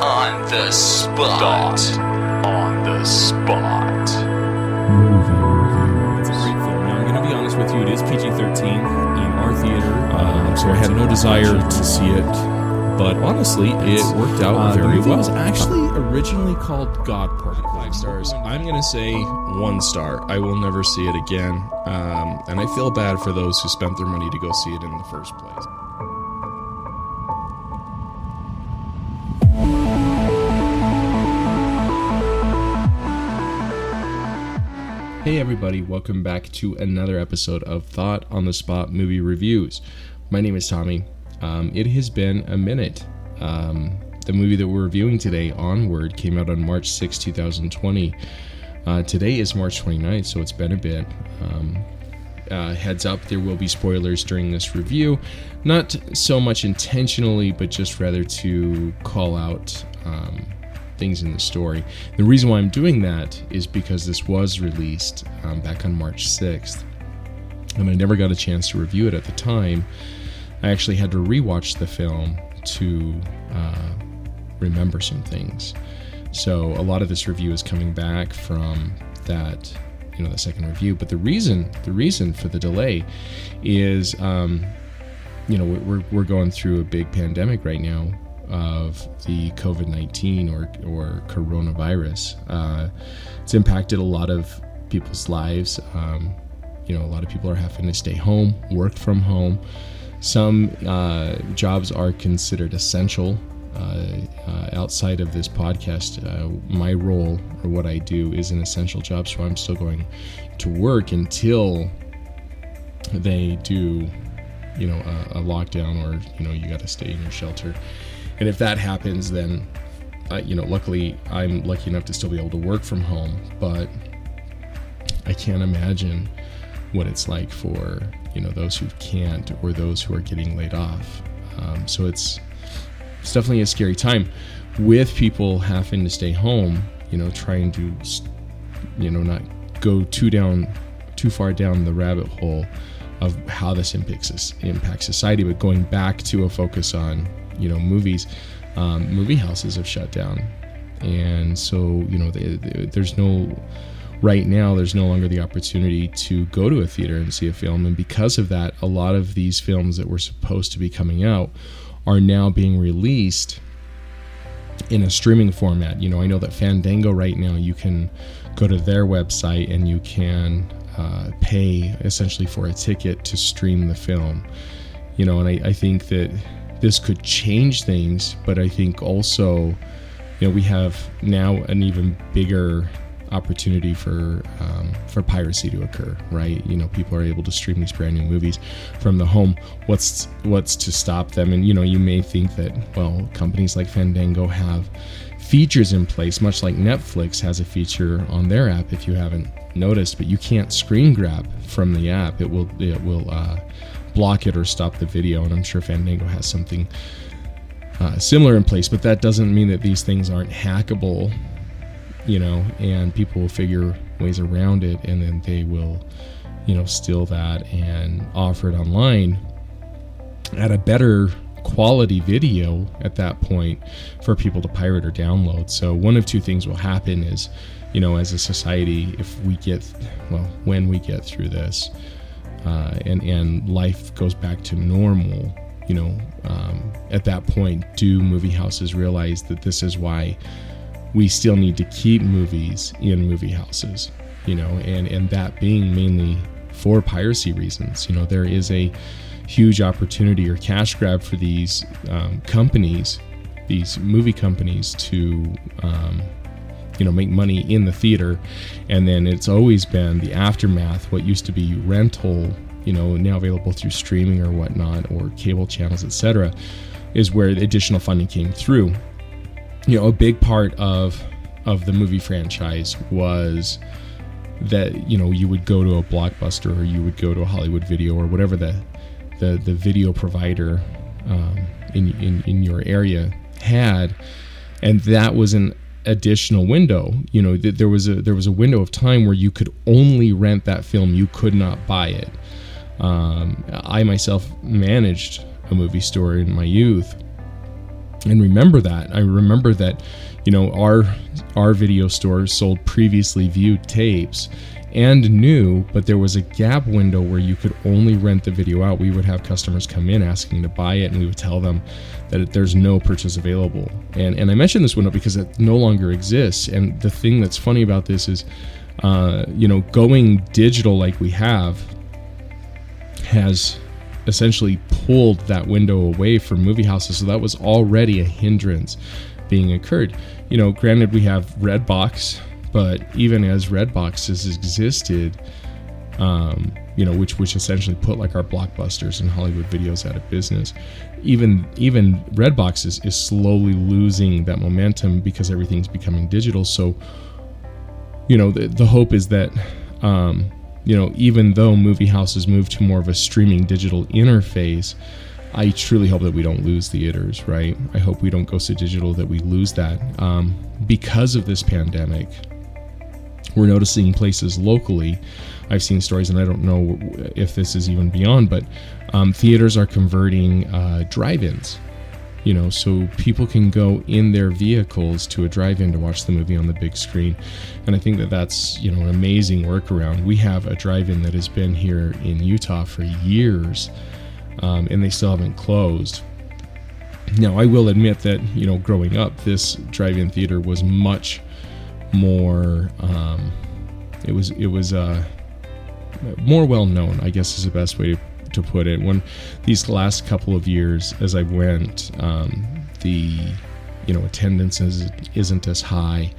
On the spot. On the spot. Movie review. It's a great film. Now, I'm going to be honest with you. It is PG-13 in our theater, Um, so I had no desire to see it, but honestly, it worked out Uh, the very movie well. was actually originally called God Particle. Five stars. I'm gonna say one star. I will never see it again, um, and I feel bad for those who spent their money to go see it in the first place. Hey everybody, welcome back to another episode of Thought on the Spot Movie Reviews. My name is Tommy. Um, it has been a minute. Um, the movie that we're reviewing today, Onward, came out on March 6, 2020. Uh, today is March 29th, so it's been a bit. Um, uh, heads up, there will be spoilers during this review. Not so much intentionally, but just rather to call out um, things in the story. The reason why I'm doing that is because this was released um, back on March 6th, and I never got a chance to review it at the time. I actually had to rewatch the film to uh, remember some things. So a lot of this review is coming back from that, you know, the second review. But the reason, the reason for the delay, is, um, you know, we're we're going through a big pandemic right now of the COVID nineteen or or coronavirus. Uh, it's impacted a lot of people's lives. Um, you know, a lot of people are having to stay home, work from home. Some uh, jobs are considered essential. Uh, uh, outside of this podcast, uh, my role or what I do is an essential job, so I'm still going to work until they do, you know, a, a lockdown or you know you got to stay in your shelter. And if that happens, then uh, you know, luckily I'm lucky enough to still be able to work from home, but I can't imagine what it's like for you know those who can't or those who are getting laid off. Um, so it's it's definitely a scary time with people having to stay home. You know, trying to you know not go too down too far down the rabbit hole of how this impacts impacts society, but going back to a focus on you know movies. Um, movie houses have shut down, and so you know they, they, there's no right now there's no longer the opportunity to go to a theater and see a film. And because of that a lot of these films that were supposed to be coming out are now being released in a streaming format. You know i know that fandango right now you can go to their website and you can uh, pay essentially for a ticket to stream the film. You know and I, I think that this could change things but i think also you know we have now an even bigger opportunity for um, for piracy to occur right? You know people are able to stream these brand new movies from the home. What's what's to stop them? And you know you may think that well companies like fandango have features in place much like netflix has a feature on their app if you haven't noticed but you can't screen grab from the app. It will it will uh, block it or stop the video and i'm sure fandango has something uh, similar in place but that doesn't mean that these things aren't hackable you know, and people will figure ways around it and then they will, you know, steal that and offer it online at a better quality video at that point for people to pirate or download. So one of two things will happen is, you know, as a society, if we get, well, when we get through this, uh, and and life goes back to normal, you know, um, at that point, do movie houses realize that this is why we still need to keep movies in movie houses, you know, and and that being mainly for piracy reasons. You know, there is a huge opportunity or cash grab for these um, companies, these movie companies, to um, you know make money in the theater, and then it's always been the aftermath. What used to be rental, you know, now available through streaming or whatnot, or cable channels, etc., is where additional funding came through you know a big part of of the movie franchise was that you know you would go to a blockbuster or you would go to a Hollywood Video or whatever the the, the video provider um, in, in in your area had, and that was an additional window. You know, th- there was a there was a window of time where you could only rent that film. You could not buy it. Um, I myself managed a movie store in my youth, and remember that. I remember that, you know, our our video store sold previously viewed tapes and new, but there was a gap window where you could only rent the video out. We would have customers come in asking to buy it, and we would tell them that there's no purchase available. And and I mentioned this window because it no longer exists. And the thing that's funny about this is, uh, you know, going digital like we have has essentially pulled that window away from movie houses. So that was already a hindrance being incurred. You know, granted, we have Redbox, but even as red boxes existed, um, you know, which which essentially put like our blockbusters and Hollywood videos out of business. Even even Redbox is, is slowly losing that momentum because everything's becoming digital. So, you know, the, the hope is that um, you know, even though movie houses move to more of a streaming digital interface, I truly hope that we don't lose theaters, right? I hope we don't go so digital that we lose that. Um, because of this pandemic, we're noticing places locally. I've seen stories, and I don't know if this is even beyond, but um, theaters are converting uh, drive ins you know so people can go in their vehicles to a drive-in to watch the movie on the big screen. And i think that that's you know an amazing workaround. We have a drive-in that has been here in utah for years um, and they still haven't closed. Now i will admit that you know growing up this drive-in theater was much more um, it was it was uh, more well known i guess is the best way to to put it. When these last couple of years, as I went, um, the you know attendance is, isn't as high.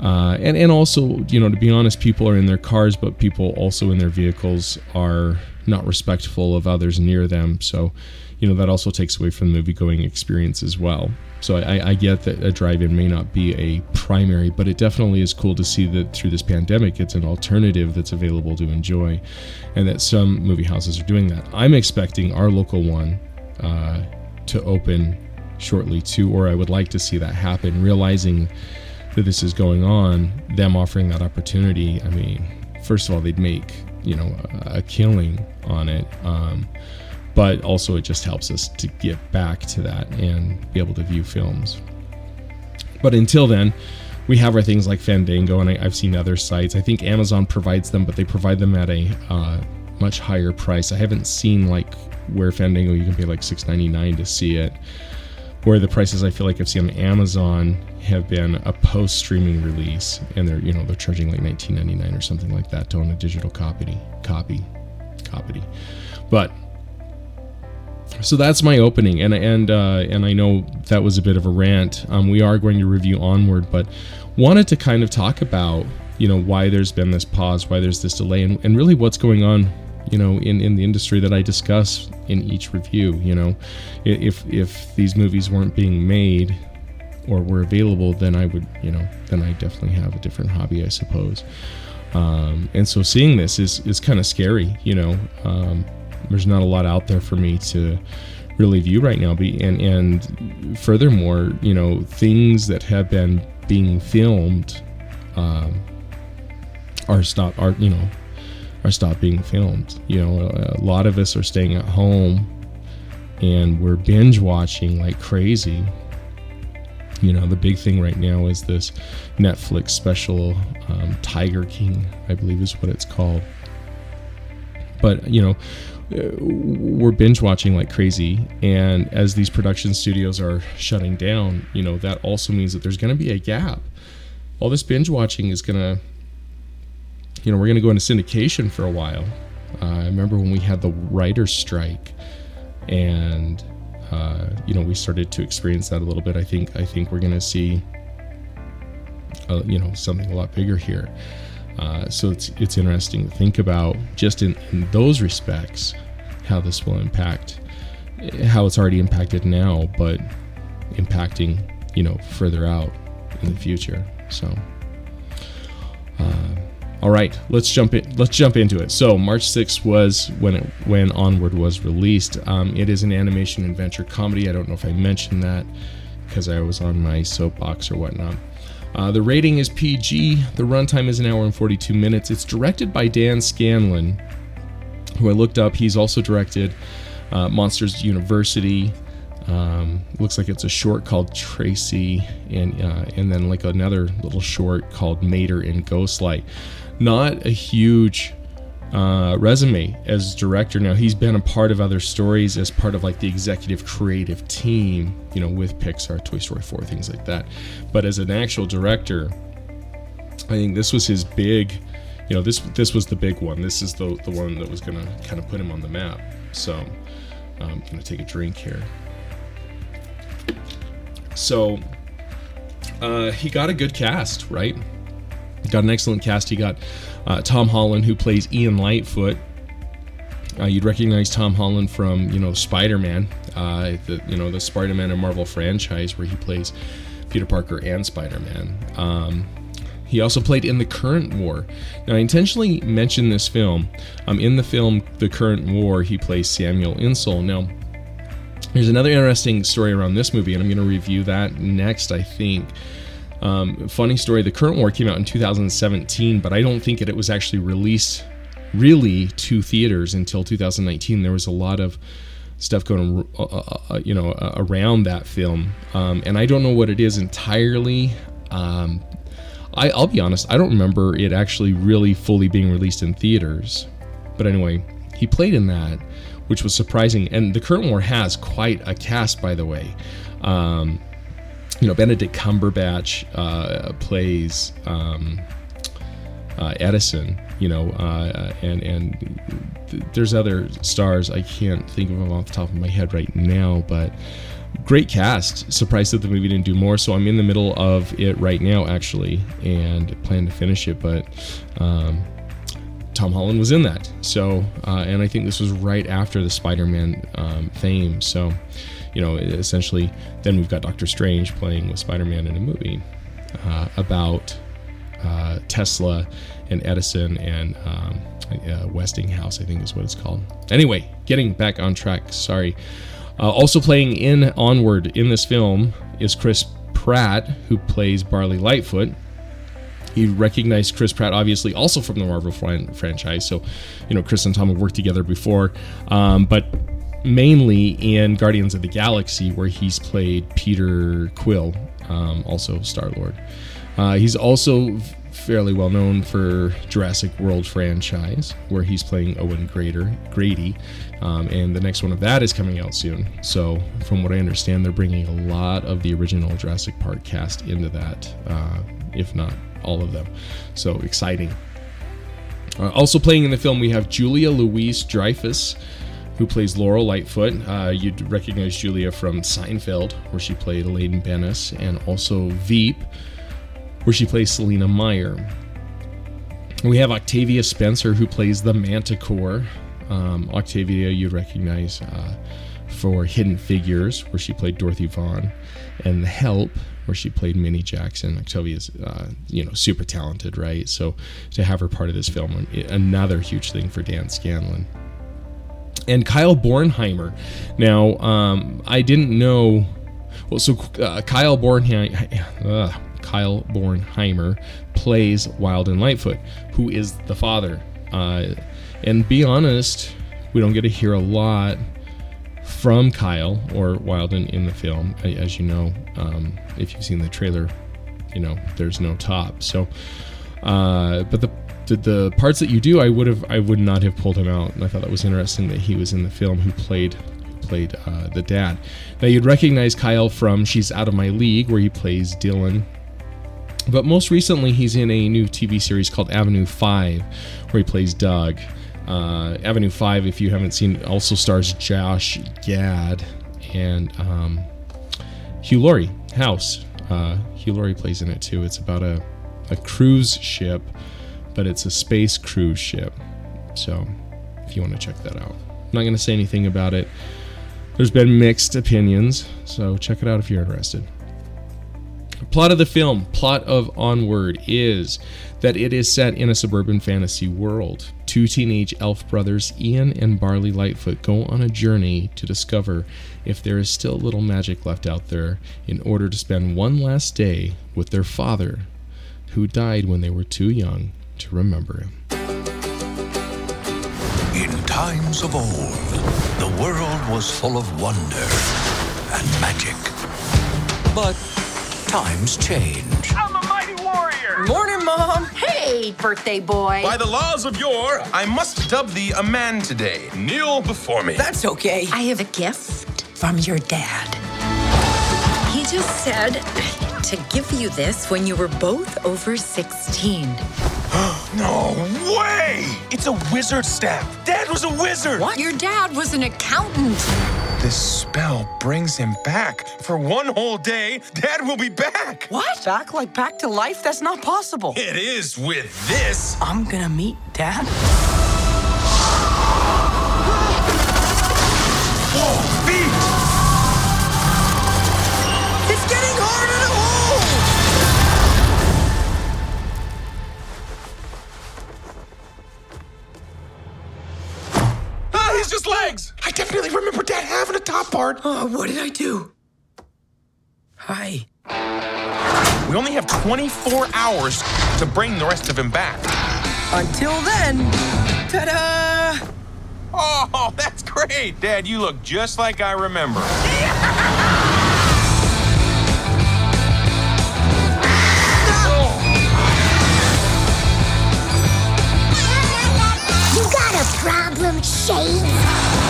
Uh, and and also, you know, to be honest, people are in their cars, but people also in their vehicles are not respectful of others near them. So, you know, that also takes away from the movie going experience as well. So I, I get that a drive-in may not be a primary, but it definitely is cool to see that through this pandemic, it's an alternative that's available to enjoy, and that some movie houses are doing that. I'm expecting our local one uh, to open shortly too, or I would like to see that happen. Realizing that this is going on, them offering that opportunity. I mean, first of all, they'd make you know a, killing on it. Um, but also it just helps us to get back to that and be able to view films. But until then, we have our things like Fandango, and I, have seen other sites. I think Amazon provides them, but they provide them at a uh, much higher price. I haven't seen like where Fandango you can pay like $6.99 to see it. Where the prices I feel like I've seen on Amazon have been a post-streaming release, and they're you know they're charging like $19.99 or something like that to own a digital copy, copy, copy. But so that's my opening, and and uh, and I know that was a bit of a rant. Um, we are going to review onward, but wanted to kind of talk about you know why there's been this pause, why there's this delay, and, and really what's going on you know in, in the industry that I discuss in each review. You know, if if these movies weren't being made or were available, then I would you know then I definitely have a different hobby, I suppose. Um, and so seeing this is is kind of scary. You know. Um, there's not a lot out there for me to really view right now. And and furthermore, you know, things that have been being filmed um, are stop are you know are stop being filmed. You know, a lot of us are staying at home and we're binge watching like crazy. You know, the big thing right now is this Netflix special, um, Tiger King, I believe is what it's called. But you know, we're binge watching like crazy. And as these production studios are shutting down you know that also means that there's going to be a gap. All this binge watching is going to you know we're going to go into syndication for a while. Uh, i remember when we had the writer's strike and uh, you know we started to experience that a little bit. I think i think we're going to see uh, you know something a lot bigger here uh, so it's it's interesting to think about just in, in those respects how this will impact how it's already impacted now, but impacting you know further out in the future. So. Uh, all right, let's jump in. Let's jump into it. So March 6th was when it when Onward was released. Um, it is an animation adventure comedy. I don't know if I mentioned that because I was on my soapbox or whatnot. Uh, the rating is PG. The runtime is an hour and 42 minutes. It's directed by Dan Scanlon, who I looked up. He's also directed uh, Monsters University. Um, looks like it's a short called Tracy, and uh, and then like another little short called Mater in Ghostlight. Not a huge uh, resume as director. Now he's been a part of other stories as part of like the executive creative team, you know, with Pixar, Toy Story 4, things like that. But as an actual director, I think this was his big, you know, this this was the big one. This is the the one that was gonna kind of put him on the map. So I'm gonna take a drink here. So uh, he got a good cast, right? He got an excellent cast. He got uh, Tom Holland, who plays Ian Lightfoot. Uh, you'd recognize Tom Holland from, you know, Spider-Man, uh, the you know the Spider-Man and Marvel franchise, where he plays Peter Parker and Spider-Man. Um, he also played in the Current War. Now, I intentionally mentioned this film. Um, in the film The Current War, he plays Samuel Insull. Now, there's another interesting story around this movie, and I'm going to review that next, I think. Um, funny story the current war came out in 2017, but I don't think it, it was actually released really to theaters until 2019. There was a lot of stuff going, uh, uh, uh, you know, uh, around that film, um, and I don't know what it is entirely. Um, I, I'll be honest, I don't remember it actually really fully being released in theaters. But anyway, he played in that, which was surprising. And the current war has quite a cast, by the way. Um, you know, Benedict Cumberbatch uh, plays um, uh, Edison. You know, uh, and and th- there's other stars I can't think of them off the top of my head right now, but great cast. Surprised that the movie didn't do more, so I'm in the middle of it right now, actually, and plan to finish it. But um, Tom Holland was in that, so uh, and I think this was right after the Spider-Man um, fame. So, you know, essentially, then we've got Doctor Strange playing with Spider-Man in a movie uh, about uh, Tesla and Edison and um, uh, Westinghouse, I think is what it's called. Anyway, getting back on track. Sorry. Uh, also playing in Onward in this film is Chris Pratt, who plays Barley Lightfoot. You recognize Chris Pratt, obviously, also from the Marvel fran- franchise. So, you know, Chris and Tom have worked together before, um, but mainly in Guardians of the Galaxy, where he's played Peter Quill, um, also Star Lord. Uh, he's also fairly well known for Jurassic World franchise, where he's playing Owen Grader, Grady, um, and the next one of that is coming out soon. So, from what I understand, they're bringing a lot of the original Jurassic Park cast into that, uh, if not all of them. So exciting. Uh, also playing in the film, we have Julia Louise Dreyfus, who plays Laurel Lightfoot. Uh, you'd recognize Julia from Seinfeld, where she played Elaine Benes, and also Veep, where she plays Selina Meyer. We have Octavia Spencer, who plays the Manticore. Um, Octavia, you'd recognize uh, for Hidden Figures, where she played Dorothy Vaughan, and The Help, where she played Minny Jackson. Octavia's, uh, you know, super talented, right? So to have her part of this film, another huge thing for Dan Scanlon. And Kyle Bornheimer. Now, um, I didn't know. Well, so uh, Kyle Bornheimer. Uh, Kyle Bornheimer plays Wilden Lightfoot, who is the father. Uh, and be honest, we don't get to hear a lot from Kyle or Wilden in the film. As you know, um, if you've seen the trailer, you know there's no top. So, uh, but the, the, the parts that you do, I would have I would not have pulled him out. And I thought that was interesting that he was in the film who played played uh, the dad. Now you'd recognize Kyle from She's Out of My League, where he plays Dylan. But most recently, he's in a new TV series called Avenue 5, where he plays Doug. Uh, Avenue 5, if you haven't seen, also stars Josh Gad and um, Hugh Laurie, House. Uh, Hugh Laurie plays in it too. It's about a, a cruise ship, but it's a space cruise ship. So if you want to check that out, I'm not going to say anything about it. There's been mixed opinions, so check it out if you're interested. Plot of the film, plot of Onward, is that it is set in a suburban fantasy world. Two teenage elf brothers, Ian and Barley Lightfoot, go on a journey to discover if there is still little magic left out there in order to spend one last day with their father, who died when they were too young to remember him. In times of old, the world was full of wonder and magic. But times change. I'm a mighty warrior. Morning, Mom. Hey, birthday boy. By the laws of yore, I must dub thee a man today. Kneel before me. That's okay. I have a gift. From your dad. He just said to give you this when you were both over 16. No way! It's a wizard staff. Dad was a wizard. What? Your dad was an accountant. This spell brings him back. For one whole day, Dad will be back. What? Back like back to life? That's not possible. It is with this. I'm gonna meet Dad. Having part. Oh, what did I do? Hi. We only have 24 hours to bring the rest of him back. Until then, ta-da! Oh, that's great. Dad, you look just like I remember. You got a problem, Shades?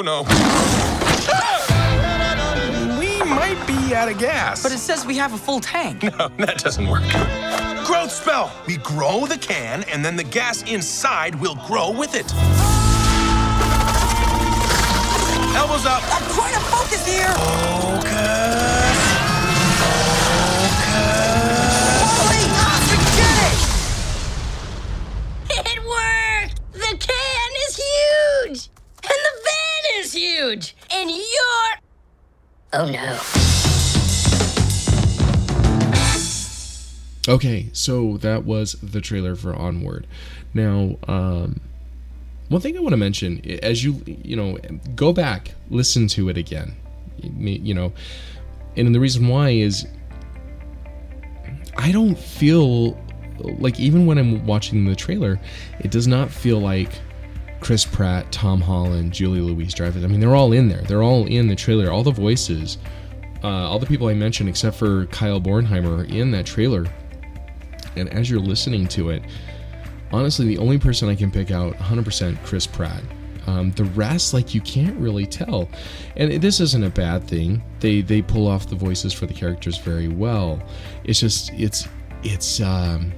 Oh, no. We might be out of gas. But it says we have a full tank. No, that doesn't work. Growth spell. We grow the can, and then the gas inside will grow with it. Elbows up. I'm trying to focus here. Focus. Is huge! And you're. Oh no. Okay, so that was the trailer for Onward. Now, um, one thing I want to mention, as you you know, go back, listen to it again. You know, and the reason why is I don't feel like even when I'm watching the trailer, it does not feel like Chris Pratt, Tom Holland, Julie Louise Dreyfus. I mean, they're all in there. They're all in the trailer. All the voices, uh, all the people I mentioned, except for Kyle Bornheimer, are in that trailer. And as you're listening to it, honestly, the only person I can pick out 100% Chris Pratt. Um, the rest, like you can't really tell, and this isn't a bad thing. They they pull off the voices for the characters very well. It's just it's it's um,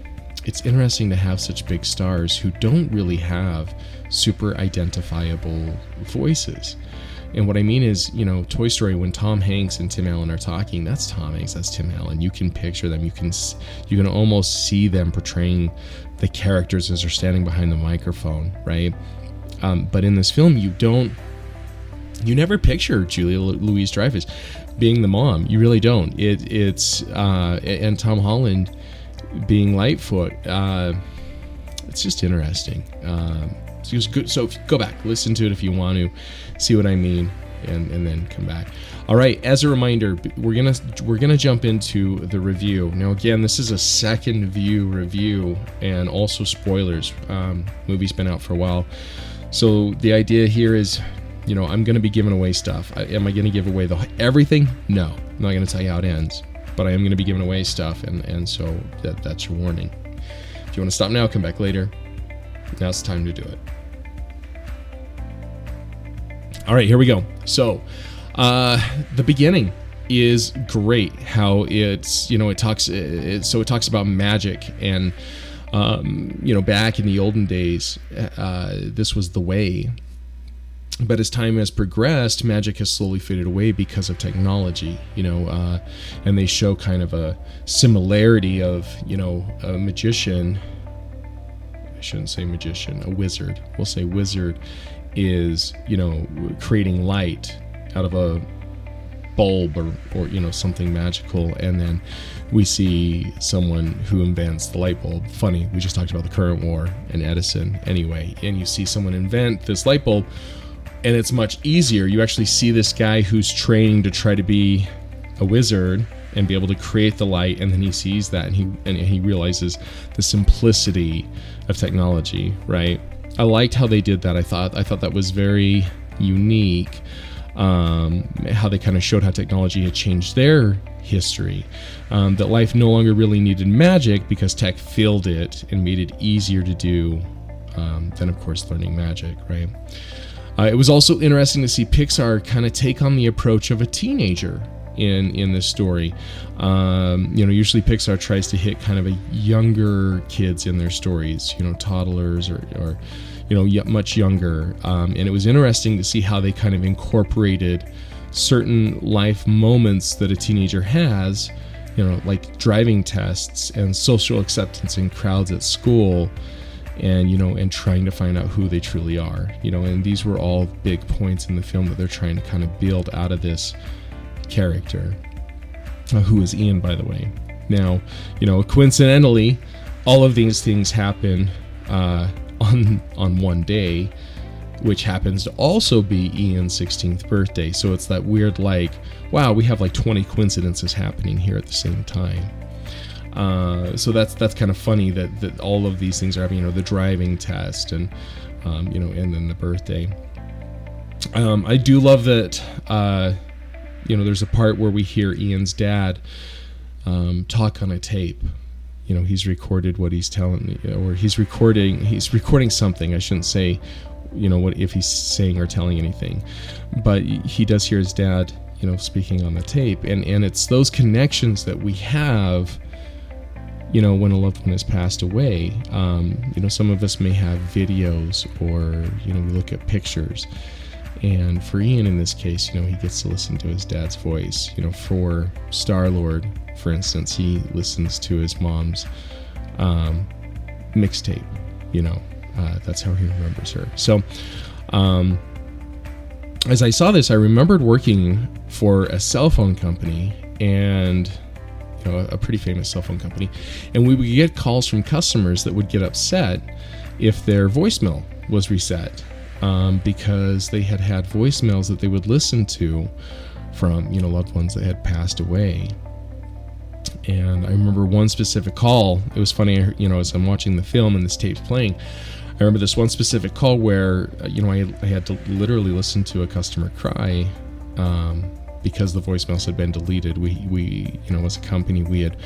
it's interesting to have such big stars who don't really have super identifiable voices. And what I mean is, you know, Toy Story when Tom Hanks and Tim Allen are talking, that's Tom Hanks, that's Tim Allen. You can picture them. You can you can almost see them portraying the characters as they're standing behind the microphone, right? Um, but in this film, you don't you never picture Julia Louise Dreyfus being the mom. You really don't. It it's uh, and Tom Holland being Lightfoot. Uh, it's just interesting. Um, so good. So go back, listen to it if you want to, see what I mean, and and then come back. All right. As a reminder, we're gonna we're gonna jump into the review now. Again, this is a second view review and also spoilers. Um, movie's been out for a while, so the idea here is, you know, I'm gonna be giving away stuff. I, am I gonna give away the everything? No, I'm not gonna tell you how it ends, but I am gonna be giving away stuff, and and so that that's your warning. If you want to stop now, come back later. Now's the time to do it. All right, here we go. So, uh, the beginning is great. How it's you know it talks it, so it talks about magic and um, you know back in the olden days, uh, this was the way. But as time has progressed, magic has slowly faded away because of technology, you know, uh, and they show kind of a similarity of, you know, a magician I shouldn't say magician, a wizard. We'll say wizard is, you know, creating light out of a bulb or, or you know something magical and then we see someone who invents the light bulb funny we just talked about the current war and edison anyway and you see someone invent this light bulb and it's much easier. You actually see this guy who's training to try to be a wizard and be able to create the light, and then he sees that and he and he realizes the simplicity of technology. Right? I liked how they did that. I thought I thought that was very unique. Um, how they kind of showed how technology had changed their history. Um, that life no longer really needed magic because tech filled it and made it easier to do um, than, of course, learning magic, right? Uh, it was also interesting to see Pixar kind of take on the approach of a teenager in in this story. Um, you know, usually Pixar tries to hit kind of a younger kids in their stories, you know, toddlers or, or you know, much younger. Um, and it was interesting to see how they kind of incorporated certain life moments that a teenager has, you know, like driving tests and social acceptance in crowds at school and you know and trying to find out who they truly are you know and these were all big points in the film that they're trying to kind of build out of this character uh, who is ian by the way now you know coincidentally all of these things happen uh, on on one day which happens to also be Ian's 16th birthday. So it's that weird, like, wow, we have like 20 coincidences happening here at the same time. Uh, so that's that's kind of funny that, that all of these things are happening. You know, the driving test and um, you know, and then the birthday. Um, I do love that. Uh, you know, there's a part where we hear Ian's dad um, talk on a tape. You know, he's recorded what he's telling me, or he's recording. He's recording something. I shouldn't say you know what if he's saying or telling anything but he does hear his dad you know speaking on the tape and and it's those connections that we have you know when a loved one has passed away um, you know some of us may have videos or you know we look at pictures and for ian in this case you know he gets to listen to his dad's voice you know for star lord for instance he listens to his mom's um, mixtape you know uh, that's how he remembers her. So, um, as I saw this, I remembered working for a cell phone company and you know a pretty famous cell phone company, and we would get calls from customers that would get upset if their voicemail was reset um, because they had had voicemails that they would listen to from you know loved ones that had passed away and I remember one specific call. It was funny, you know, as I'm watching the film and this tape's playing. I remember this one specific call where, uh, you know, I, I had to literally listen to a customer cry um, because the voicemails had been deleted. We, we, you know, as a company, we had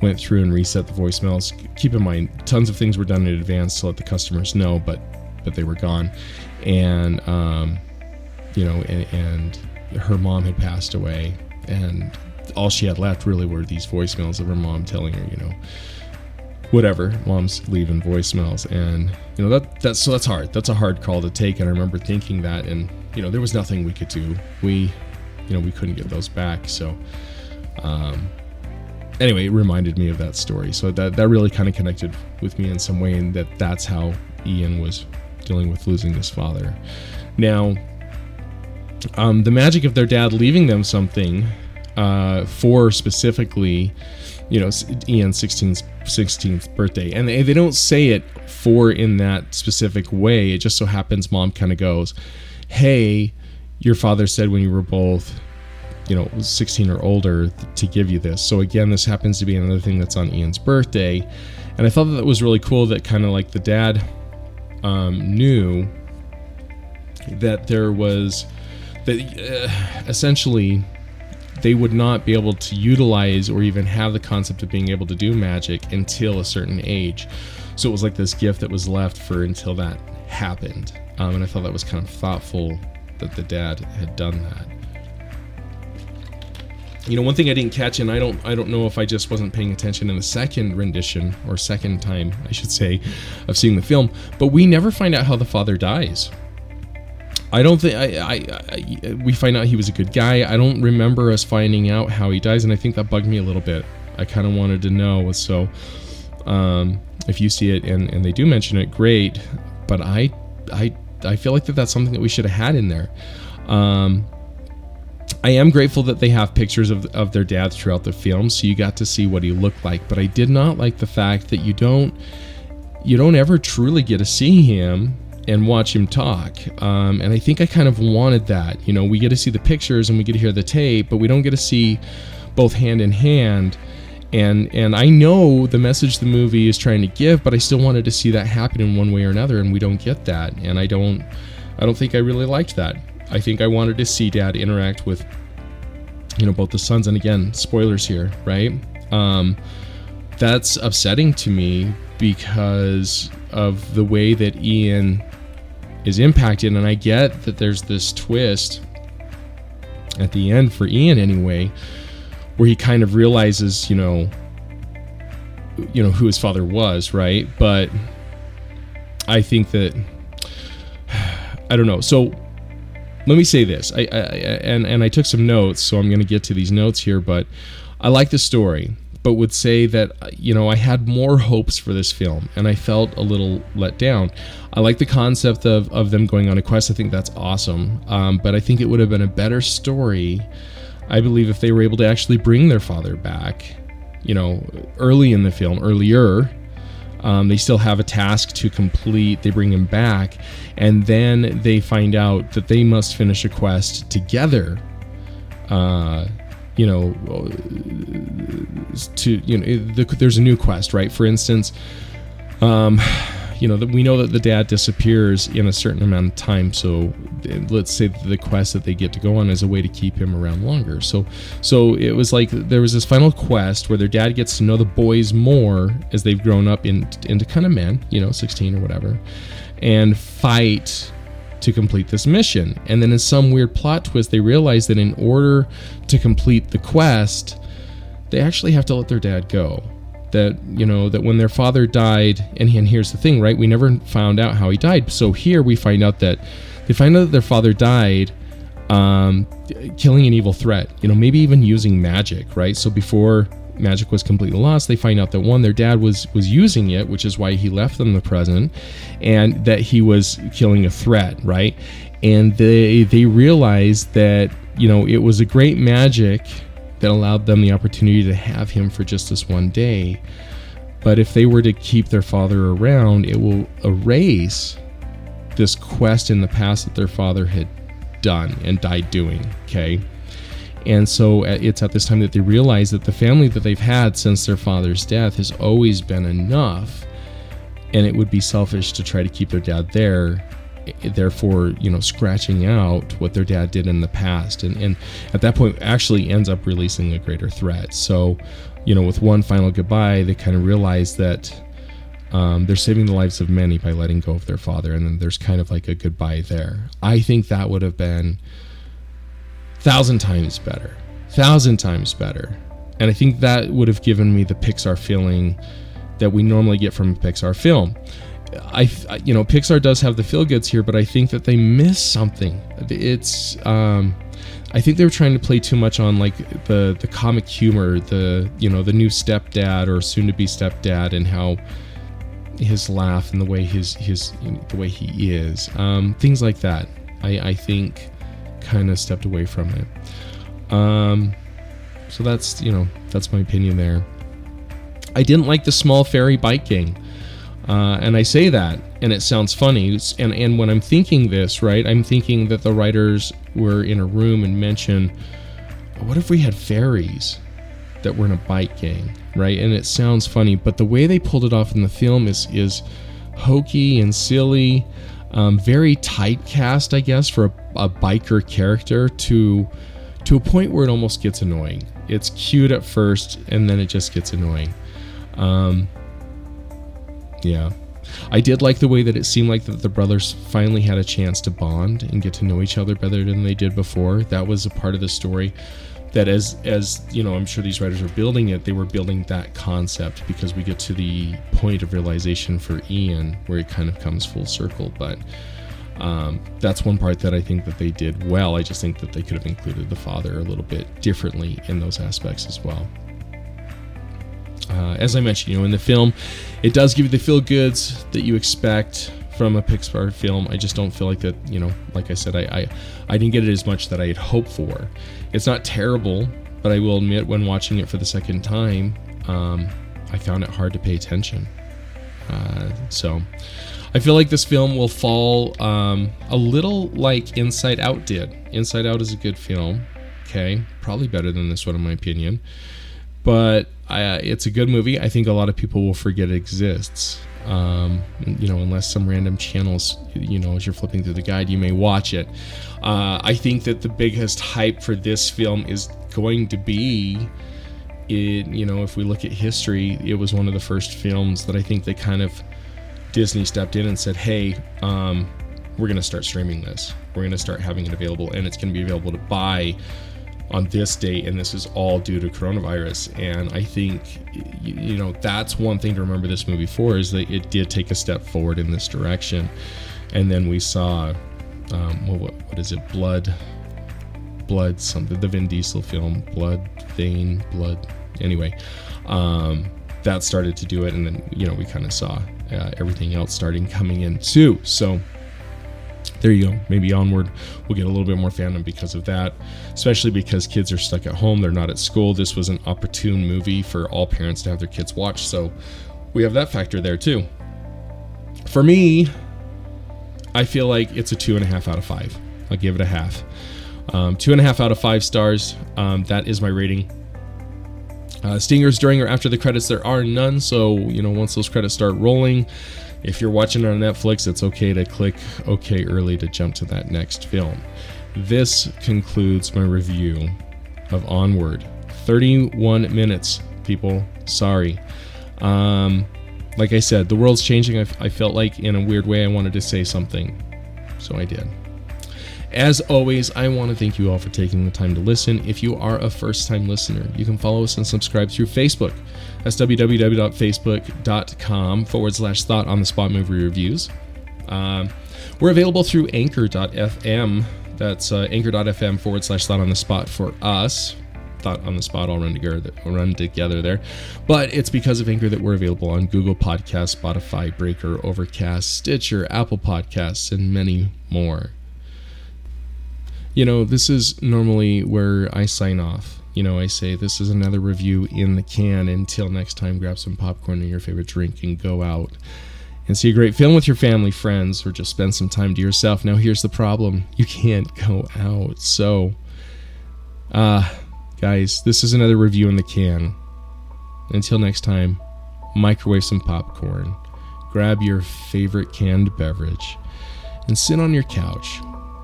went through and reset the voicemails. Keep in mind, tons of things were done in advance to let the customers know, but but they were gone, and um, you know, and, and her mom had passed away, and all she had left really were these voicemails of her mom telling her, you know, whatever mom's leaving voicemails and you know that that's so that's hard that's a hard call to take and i remember thinking that and you know there was nothing we could do we you know we couldn't get those back. So um anyway it reminded me of that story. So that that really kind of connected with me in some way and that that's how ian was dealing with losing his father. Now um the magic of their dad leaving them something uh for specifically you know Ian's 16th 16th birthday. And they, they don't say it for in that specific way. It just so happens mom kind of goes hey your father said when you were both you know 16 or older to give you this so again this happens to be another thing that's on Ian's birthday and I thought that, that was really cool that kind of like the dad um, knew that there was that uh, essentially they would not be able to utilize or even have the concept of being able to do magic until a certain age. So it was like this gift that was left for until that happened. Um, and I thought that was kind of thoughtful that the dad had done that. You know, one thing I didn't catch, and I don't, I don't know if I just wasn't paying attention in the second rendition or second time, I should say, of seeing the film. But we never find out how the father dies. I don't think I, I, I, we find out he was a good guy. I don't remember us finding out how he dies, and I think that bugged me a little bit. I kind of wanted to know. So, um, if you see it and, and they do mention it, great. But I I I feel like that that's something that we should have had in there. Um, I am grateful that they have pictures of, of their dad throughout the film, so you got to see what he looked like. But I did not like the fact that you don't you don't ever truly get to see him and watch him talk. Um, and I think I kind of wanted that. You know, we get to see the pictures and we get to hear the tape, but we don't get to see both hand in hand. And and I know the message the movie is trying to give, but I still wanted to see that happen in one way or another, and we don't get that. And I don't I don't think I really liked that. I think I wanted to see Dad interact with you know both the sons, and again, spoilers here, right? Um, that's upsetting to me because of the way that Ian is impacted and I get that there's this twist at the end for Ian anyway where he kind of realizes, you know, you know who his father was, right? But I think that I don't know. So let me say this. I, I and and I took some notes, so I'm going to get to these notes here, but I like the story but would say that you know I had more hopes for this film and I felt a little let down. I like the concept of, of them going on a quest. I think that's awesome. Um, but I think it would have been a better story, I believe, if they were able to actually bring their father back. You know, early in the film, earlier. Um, they still have a task to complete. They bring him back, and then they find out that they must finish a quest together. Uh, you know, to you know, the, there's a new quest, right? For instance, um, you know, that we know that the dad disappears in a certain amount of time. So let's say the quest that they get to go on is a way to keep him around longer. So, so it was like there was this final quest where their dad gets to know the boys more as they've grown up in, into kind of men, you know, 16 or whatever, and fight to complete this mission. And then in some weird plot twist, they realize that in order to complete the quest, they actually have to let their dad go. That, you know, that when their father died, and, and here's the thing, right? We never found out how he died. So here we find out that they find out that their father died um, killing an evil threat, you know, maybe even using magic, right? So before magic was completely lost, they find out that one, their dad was was using it, which is why he left them the present, and that he was killing a threat, right? And they they realized that you know it was a great magic that allowed them the opportunity to have him for just this one day. But if they were to keep their father around, it will erase this quest in the past that their father had done and died doing. Okay. And so uh, it's at this time that they realize that the family that they've had since their father's death has always been enough. And it would be selfish to try to keep their dad there, therefore, you know, scratching out what their dad did in the past. And, and at that point, actually ends up releasing a greater threat. So, you know, with one final goodbye, they kind of realize that um, they're saving the lives of many by letting go of their father. And then there's kind of like a goodbye there. I think that would have been thousand times better, thousand times better. And I think that would have given me the Pixar feeling that we normally get from a Pixar film. I, you know, Pixar does have the feel goods here, but I think that they miss something. It's, um, I think they were trying to play too much on like the the comic humor, the you know the new stepdad or soon to be stepdad, and how his laugh and the way his his you know, the way he is, um, things like that. I I think kind of stepped away from it. Um, so that's you know that's my opinion there. I didn't like the small fairy bike gang, uh, and I say that, and it sounds funny. And and when I'm thinking this, right, I'm thinking that the writers were in a room and mention, what if we had fairies that were in a bike gang, right? And it sounds funny, but the way they pulled it off in the film is is hokey and silly um, very typecast, I guess, for a, a, biker character to to a point where it almost gets annoying. It's cute at first, and then it just gets annoying. Um, yeah, I did like the way that it seemed like that the brothers finally had a chance to bond and get to know each other better than they did before. That was a part of the story that as as you know i'm sure these writers were building it they were building that concept because we get to the point of realization for ian where it kind of comes full circle. But um, that's one part that i think that they did well. I just think that they could have included the father a little bit differently in those aspects as well uh, as i mentioned you know in the film it does give you the feel goods that you expect from a Pixar film. I just don't feel like that, you know, like I said, I, I, I didn't get it as much that I had hoped for. It's not terrible, but I will admit when watching it for the second time, um, I found it hard to pay attention. Uh, so I feel like this film will fall um, a little like Inside Out did. Inside Out is a good film. Okay, probably better than this one in my opinion, but uh, it's a good movie. I think a lot of people will forget it exists. Um, you know, unless some random channels, you know, as you're flipping through the guide, you may watch it. Uh, I think that the biggest hype for this film is going to be it, you know, if we look at history, it was one of the first films that I think they kind of Disney stepped in and said, "Hey, um, we're going to start streaming this. We're going to start having it available, and it's going to be available to buy on this date, and this is all due to coronavirus." And I think, you know, that's one thing to remember this movie for is that it did take a step forward in this direction. And then we saw, um, what, what is it, Blood, Blood, something, the Vin Diesel film, Blood Vein, Blood. Anyway, um, that started to do it, and then you know we kind of saw uh, everything else starting coming in too. So there you go. Maybe onward, we'll get a little bit more fandom because of that, especially because kids are stuck at home. They're not at school. This was an opportune movie for all parents to have their kids watch. So we have that factor there too. For me, I feel like it's a two and a half out of five. I'll give it a half. Um, two and a half out of five stars. Um, that is my rating. Uh, stingers during or after the credits, there are none. So, you know, once those credits start rolling, if you're watching on Netflix, it's okay to click OK early to jump to that next film. This concludes my review of Onward. 31 minutes, people. Sorry. Um, like I said, the world's changing. I, I felt like in a weird way I wanted to say something. So I did. As always, I want to thank you all for taking the time to listen. If you are a first time listener, you can follow us and subscribe through Facebook. That's www.facebook.com forward slash thought on the spot movie reviews. Um, we're available through anchor.fm. That's uh, anchor.fm forward slash thought on the spot for us. Thought on the spot all run together, run together there. But it's because of Anchor that we're available on Google Podcasts, Spotify, Breaker, Overcast, Stitcher, Apple Podcasts, and many more you know, this is normally where I sign off. You know, I say this is another review in the can. Until next time, grab some popcorn and your favorite drink and go out and see a great film with your family, friends, or just spend some time to yourself. Now, here's the problem you can't go out. So, uh, guys, this is another review in the can. Until next time, microwave some popcorn, grab your favorite canned beverage, and sit on your couch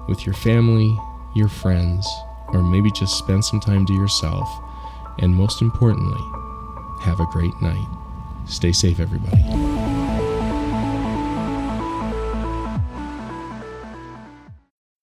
with your family your friends, or maybe just spend some time to yourself. And most importantly, have a great night. Stay safe, everybody.